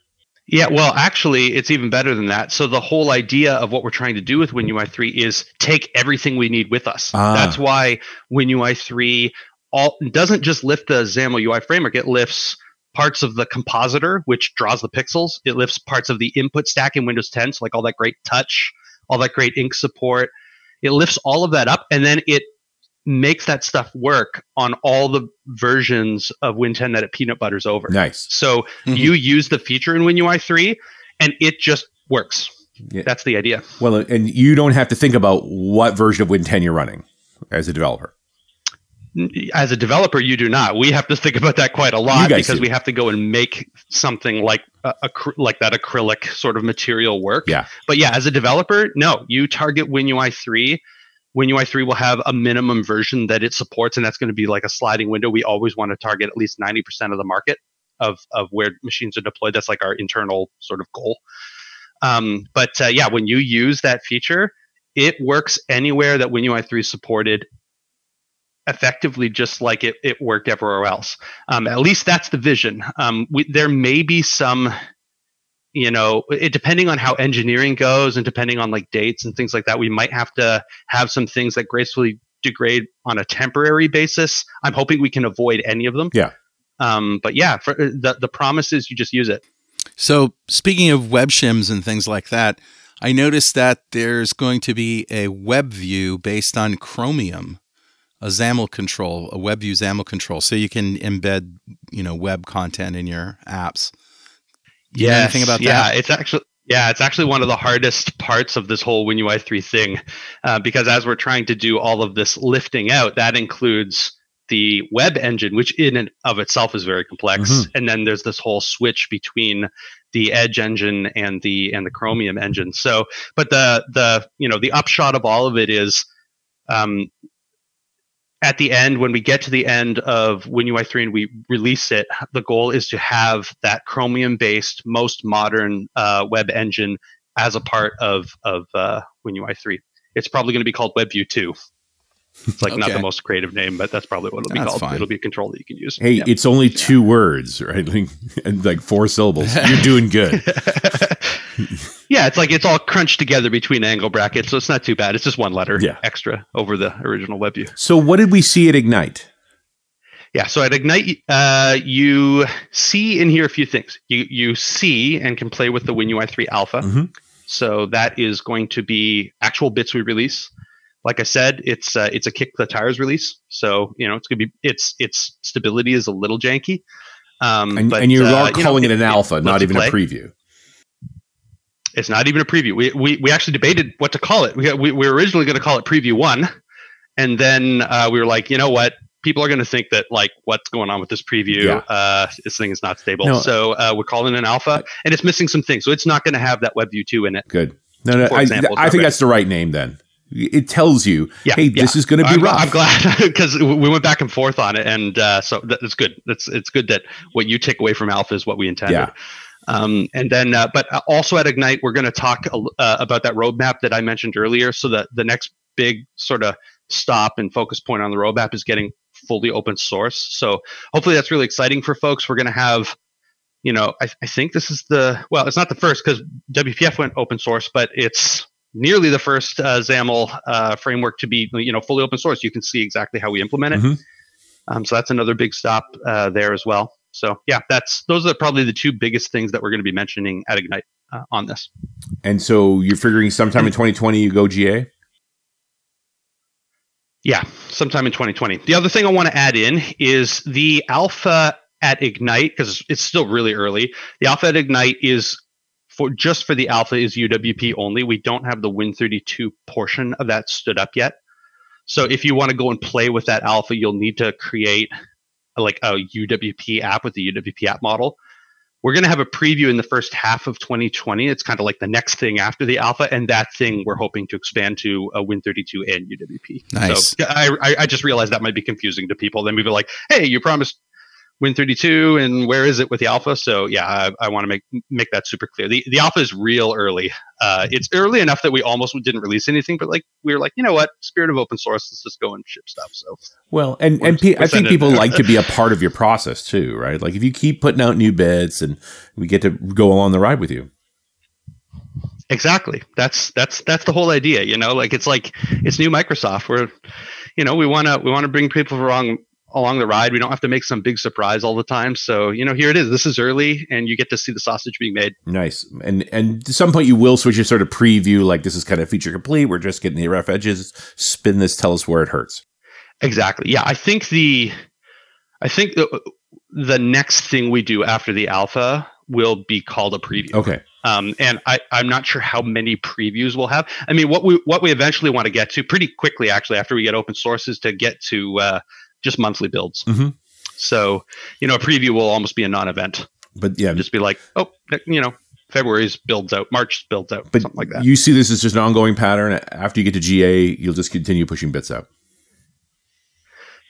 Yeah, well, actually, it's even better than that. So the whole idea of what we're trying to do with WinUI 3 is take everything we need with us. Ah. That's why WinUI 3 all doesn't just lift the XAML UI framework; it lifts parts of the compositor, which draws the pixels. It lifts parts of the input stack in Windows 10, so like all that great touch, all that great ink support. It lifts all of that up, and then it makes that stuff work on all the versions of Win 10 that it peanut butters over. Nice. So Mhm. you use the feature in WinUI 3 and it just works. Yeah. That's the idea. Well, and you don't have to think about what version of Win 10 you're running as a developer. As a developer, you do not. We have to think about that quite a lot because do. we have to go and make something like a, acry- like that acrylic sort of material work. Yeah. But yeah, as a developer, no, you target WinUI 3. WinUI 3 will have a minimum version that it supports, and that's going to be like a sliding window. We always want to target at least 90% of the market of, of where machines are deployed. That's like our internal sort of goal. Um, but uh, yeah, when you use that feature, it works anywhere that WinUI 3 is supported effectively just like it, it worked everywhere else. Um, at least that's the vision. Um, we, there may be some, you know, it, depending on how engineering goes and depending on like dates and things like that, we might have to have some things that gracefully degrade on a temporary basis. I'm hoping we can avoid any of them. Yeah. Um, but yeah, for, the the promise is you just use it. So, speaking of web shims and things like that, I noticed that there's going to be a web view based on Chromium, a XAML control, a web view XAML control, so you can embed, you know, web content in your apps. Know anything about yeah, that? it's actually yeah, it's actually one of the hardest parts of this whole WinUI three thing, uh, because as we're trying to do all of this lifting out, that includes the web engine, which in and of itself is very complex, Mhm. and then there's this whole switch between the Edge engine and the and the Chromium engine. So, but the the you know the upshot of all of it is. Um, at the end, when we get to the end of WinUI 3 and we release it, the goal is to have that Chromium based, most modern uh, web engine as a part of, of uh, WinUI 3. It's probably going to be called WebView 2. It's like not the most creative name, but that's probably what it'll be That's called. fine. It'll be a control that you can use. Hey, Yeah. it's only two words, right? Like, and like four syllables. You're doing good. yeah, it's like it's all crunched together between angle brackets, so it's not too bad. It's just one letter Yeah. extra over the original WebView. So, what did we see at Ignite? Yeah, so at Ignite, uh, you see and hear a few things. You you see and can play with the WinUI 3 Alpha. Mhm. So that is going to be actual bits we release. Like I said, it's uh, it's a kick the tires release. So you know it's gonna be its its stability is a little janky. Um, And, but, and you uh, are you know, calling it an it alpha, lets not even play. a preview. It's not even a preview. We we, we actually debated what to call it. We, we, we were originally going to call it Preview One, and then uh, we were like, you know what? People are going to think that like what's going on with this preview. Yeah. Uh, this thing is not stable. No. so uh, we're calling it an alpha, and it's missing some things. So it's not going to have that WebView two in it. Good. No, no, For I, example, I think that's the right name then. It tells you, Yeah, hey, yeah. this is going to be I'm, rough. I'm glad because we went back and forth on it, and uh, so that's good. That's it's good that what you take away from Alpha is what we intended. Yeah. Um, and then, uh, but also at Ignite, we're going to talk uh, about that roadmap that I mentioned earlier. So that the next big sort of stop and focus point on the roadmap is getting fully open source. So hopefully that's really exciting for folks. We're going to have, you know, I, I think this is the well, it's not the first because WPF went open source, but it's nearly the first uh, XAML uh, framework to be you know fully open source. You can see exactly how we implement it. Mhm. Um, so that's another big stop uh, there as well. So yeah, that's those are probably the two biggest things that we're going to be mentioning at Ignite uh, on this. and so you're figuring sometime in 2020 you go GA? Yeah, sometime in 2020. The other thing I want to add in is the alpha at Ignite because it's still really early. The alpha at Ignite is for just for the alpha is UWP only. We don't have the Win32 portion of that stood up yet. So if you want to go and play with that alpha, you'll need to create like a UWP app with the UWP app model. We're going to have a preview in the first half of 2020. It's kind of like the next thing after the alpha, and that thing we're hoping to expand to uh, a Win32 and UWP. Nice. So I, I, I just realized that might be confusing to people. Then we'd be like, "Hey, you promised Win32, and where is it with the alpha?" So yeah, I, I want to make make that super clear. The the alpha is real early. Uh, it's early enough that we almost didn't release anything, but like we were like, you know what, spirit of open source, let's just go and ship stuff. So Well, and and we're I think people like to be a part of your process too, right? Like if you keep putting out new bits, and we get to go along the ride with you. Exactly. That's that's that's the whole idea. You know, like it's like it's new Microsoft. We're, you know, we want to we want to bring people along along the ride. We don't have to make some big surprise all the time. So you know, here it is. This is early, and you get to see the sausage being made. Nice. And and at some point you will switch your sort of preview, like this is kind of feature complete. We're just getting the rough edges. Spin this. Tell us where it hurts. Exactly. Yeah, I think the I think the, the next thing we do after the alpha will be called a preview. Okay. Um, and I, I'm not sure how many previews we'll have. I mean, what we what we eventually want to get to pretty quickly, actually, after we get open sources, to get to uh, just monthly builds. Mhm. So, you know, a preview will almost be a non-event. But yeah, Just be like, oh, you know, February's builds out, March builds out, but something like that. you see this as just an ongoing pattern. After you get to GA, you'll just continue pushing bits out.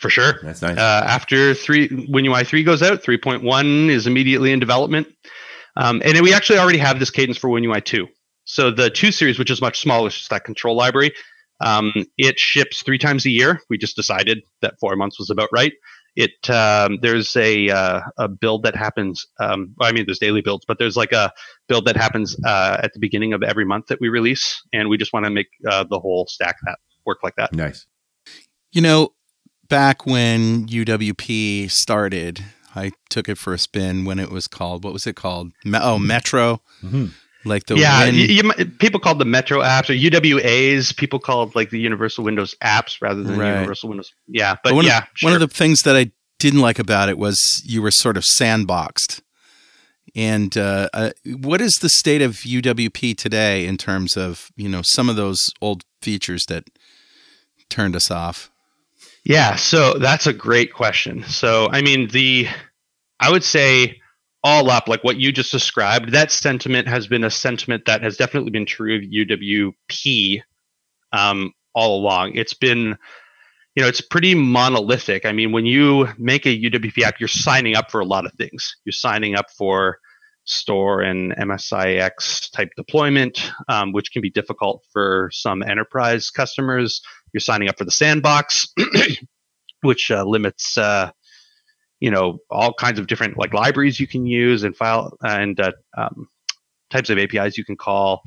For sure. That's nice. Uh, after three, WinUI three goes out, three point one is immediately in development, um, and then we actually already have this cadence for WinUI two. So the two series, which is much smaller, it's just that control library, um, it ships three times a year. We just decided that four months was about right. It um, there's a uh, a build that happens. Um, well, I mean, there's daily builds, but there's like a build that happens uh, at the beginning of every month that we release, and we just want to make uh, the whole stack that work like that. nice. You know, back when UWP started, I took it for a spin when it was called, what was it called? Me- oh, Metro. Mhm. Like the yeah, Win- you, you people called the Metro apps or UWAs. People called like the Universal Windows apps rather than Right. Universal Windows. Yeah, but, one, yeah, of, one of the things that I didn't like about it was you were sort of sandboxed. And uh, uh, what is the state of UWP today in terms of you know some of those old features that turned us off? Yeah, so that's a great question. So, I mean, the I would say all up, like what you just described, that sentiment has been a sentiment that has definitely been true of UWP um, all along. It's been, you know, it's pretty monolithic. I mean, when you make a UWP app, you're signing up for a lot of things. You're signing up for store and MSIX type deployment, um, which can be difficult for some enterprise customers. You're signing up for the sandbox, which uh, limits, uh, you know, all kinds of different like libraries you can use and file and uh, um, types of APIs you can call.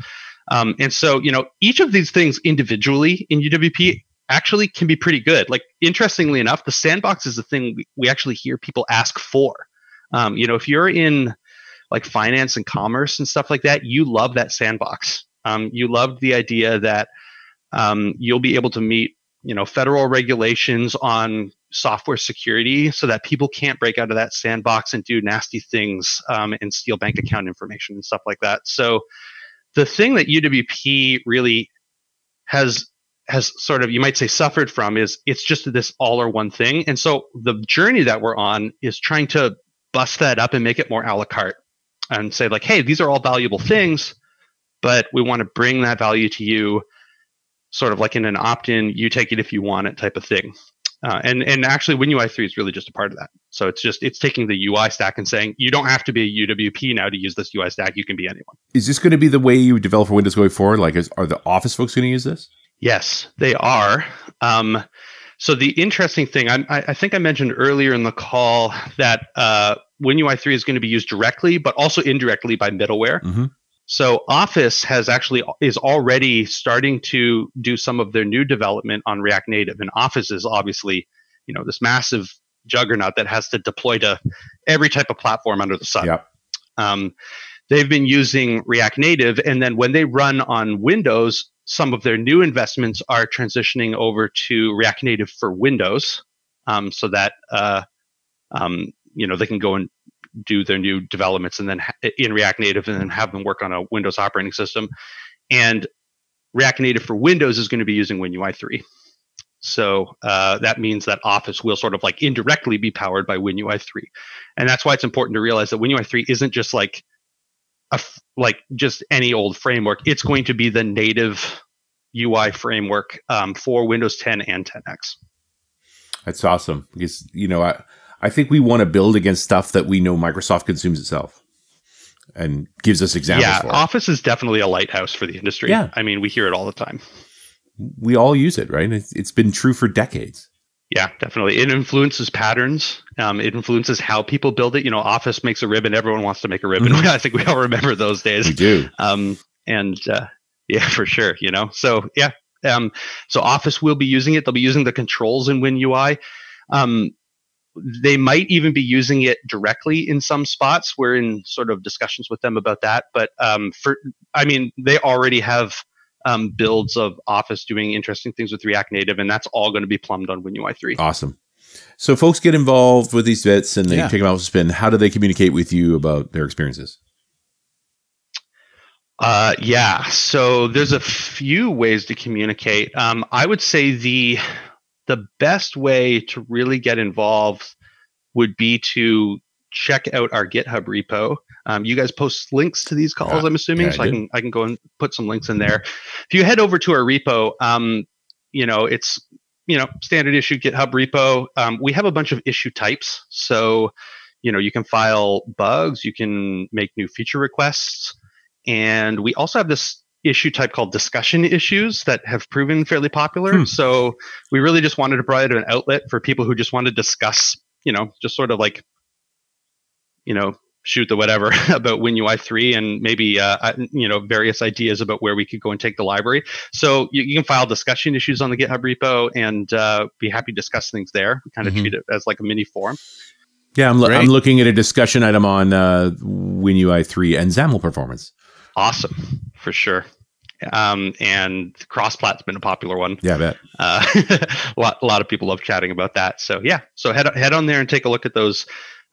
Um, and so, you know, each of these things individually in UWP actually can be pretty good. Like, interestingly enough, the sandbox is the thing we, actually hear people ask for. Um, you know, if you're in like finance and commerce and stuff like that, you love that sandbox. Um, you love the idea that um, you'll be able to meet, you know, federal regulations on software security, so that people can't break out of that sandbox and do nasty things um, and steal bank account information and stuff like that. So, the thing that UWP really has has sort of you might say suffered from is it's just this all or one thing, and so the journey that we're on is trying to bust that up and make it more a la carte and say like, hey, these are all valuable things, but we want to bring that value to you, sort of like in an opt-in, you take it if you want it type of thing. Uh, and and actually, WinUI three is really just a part of that. So it's just it's taking the UI stack and saying you don't have to be a UWP now to use this UI stack. You can be anyone. Is this going to be the way you develop for Windows going forward? Like, is, are the Office folks going to use this? Yes, they are. Um, so the interesting thing, I, I think I mentioned earlier in the call that uh, WinUI 3 is going to be used directly, but also indirectly by middleware. Mhm. So Office has actually is already starting to do some of their new development on React Native, and Office is obviously, you know, this massive juggernaut that has to deploy to every type of platform under the sun. Yep. Um, they've been using React Native, and then when they run on Windows, some of their new investments are transitioning over to React Native for Windows, um, so that uh, um, you know they can go and do their new developments and then in React Native, and then have them work on a Windows operating system. And React Native for Windows is going to be using WinUI three. So uh, that means that Office will sort of like indirectly be powered by WinUI three, and that's why it's important to realize that WinUI three isn't just like a f- like just any old framework. It's going to be the native UI framework um, for Windows 10 and 10x. That's awesome because you know I I think we want to build against stuff that we know Microsoft consumes itself and gives us examples. yeah, for. Office is definitely a lighthouse for the industry. Yeah. I mean, we hear it all the time. we all use it, right? It's, it's been true for decades. Yeah, definitely. It influences patterns. Um, it influences how people build it. You know, Office makes a ribbon. Everyone wants to make a ribbon. I think we all remember those days. We do. um, and uh, yeah, for sure. You know, so yeah, um, so Office will be using it. They'll be using the controls in WinUI. Um, they might even be using it directly in some spots. We're in sort of discussions with them about that. But um, for, I mean, they already have um, builds of Office doing interesting things with React Native, and that's all going to be plumbed on WinUI 3. Awesome. So folks get involved with these bits and they Yeah. take them out to spin. How do they communicate with you about their experiences? Uh, yeah. So there's a few ways to communicate. Um, I would say the the best way to really get involved would be to check out our GitHub repo. Um, you guys post links to these calls, Yeah. I'm assuming, Yeah, so I, do. can I can go and put some links in there. If you head over to our repo, um, you know it's you know standard issue GitHub repo. Um, we have a bunch of issue types, so you know you can file bugs, you can make new feature requests. And we also have this issue type called discussion issues that have proven fairly popular. Hmm. So we really just wanted to provide an outlet for people who just want to discuss, you know, just sort of like, you know, shoot the whatever about WinUI 3 and maybe, uh, you know, various ideas about where we could go and take the library. So you, you can file discussion issues on the GitHub repo and uh, be happy to discuss things there. We kind of Mhm. treat it as like a mini forum. Yeah, I'm, lo- I'm looking at a discussion item on uh, WinUI 3 and XAML performance. Awesome, for sure. Um, and CrossPlat's been a popular one. Yeah, I bet. Uh, a, lot, a lot of people love chatting about that. So yeah, so head head on there and take a look at those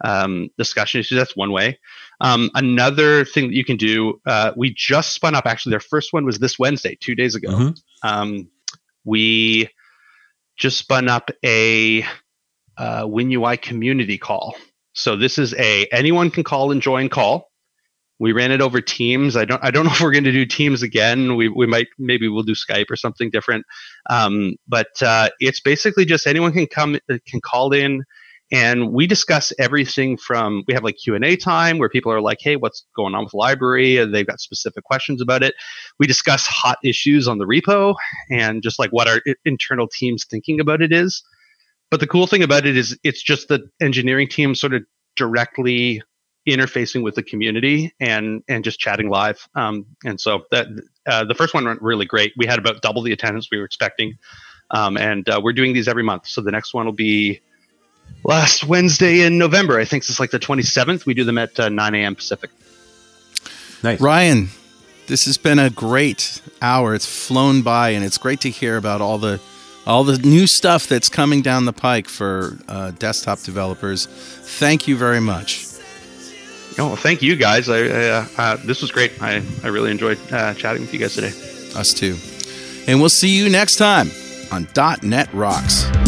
um, discussion issues. That's one way. Um, another thing that you can do, uh, we just spun up. Actually, their first one was this Wednesday, two days ago. Mhm. Um, we just spun up a uh, WinUI community call. So this is a anyone can call and join call. We ran it over Teams. I don't I don't know if we're going to do Teams again. We we might maybe we'll do Skype or something different. Um, but uh, it's basically just anyone can come uh, can call in and we discuss everything from we have like q&a time where people are like hey what's going on with library and they've got specific questions about it we discuss hot issues on the repo and just like what our internal teams thinking about it is but the cool thing about it is it's just the engineering team sort of directly interfacing with the community and and just chatting live um, and so that uh, the first one went really great we had about double the attendance we were expecting um, and uh, we're doing these every month so the next one will be last wednesday in november i think it's like the 27th we do them at uh, 9 a.m pacific Nice. Ryan, this has been a great hour. It's flown by, and it's great to hear about all the all the new stuff that's coming down the pike for uh, desktop developers. Thank you very much. Oh well, thank you guys I, uh, uh, this was great i, I really enjoyed uh, chatting with you guys today Us too. And we'll see you next time on .NET Rocks.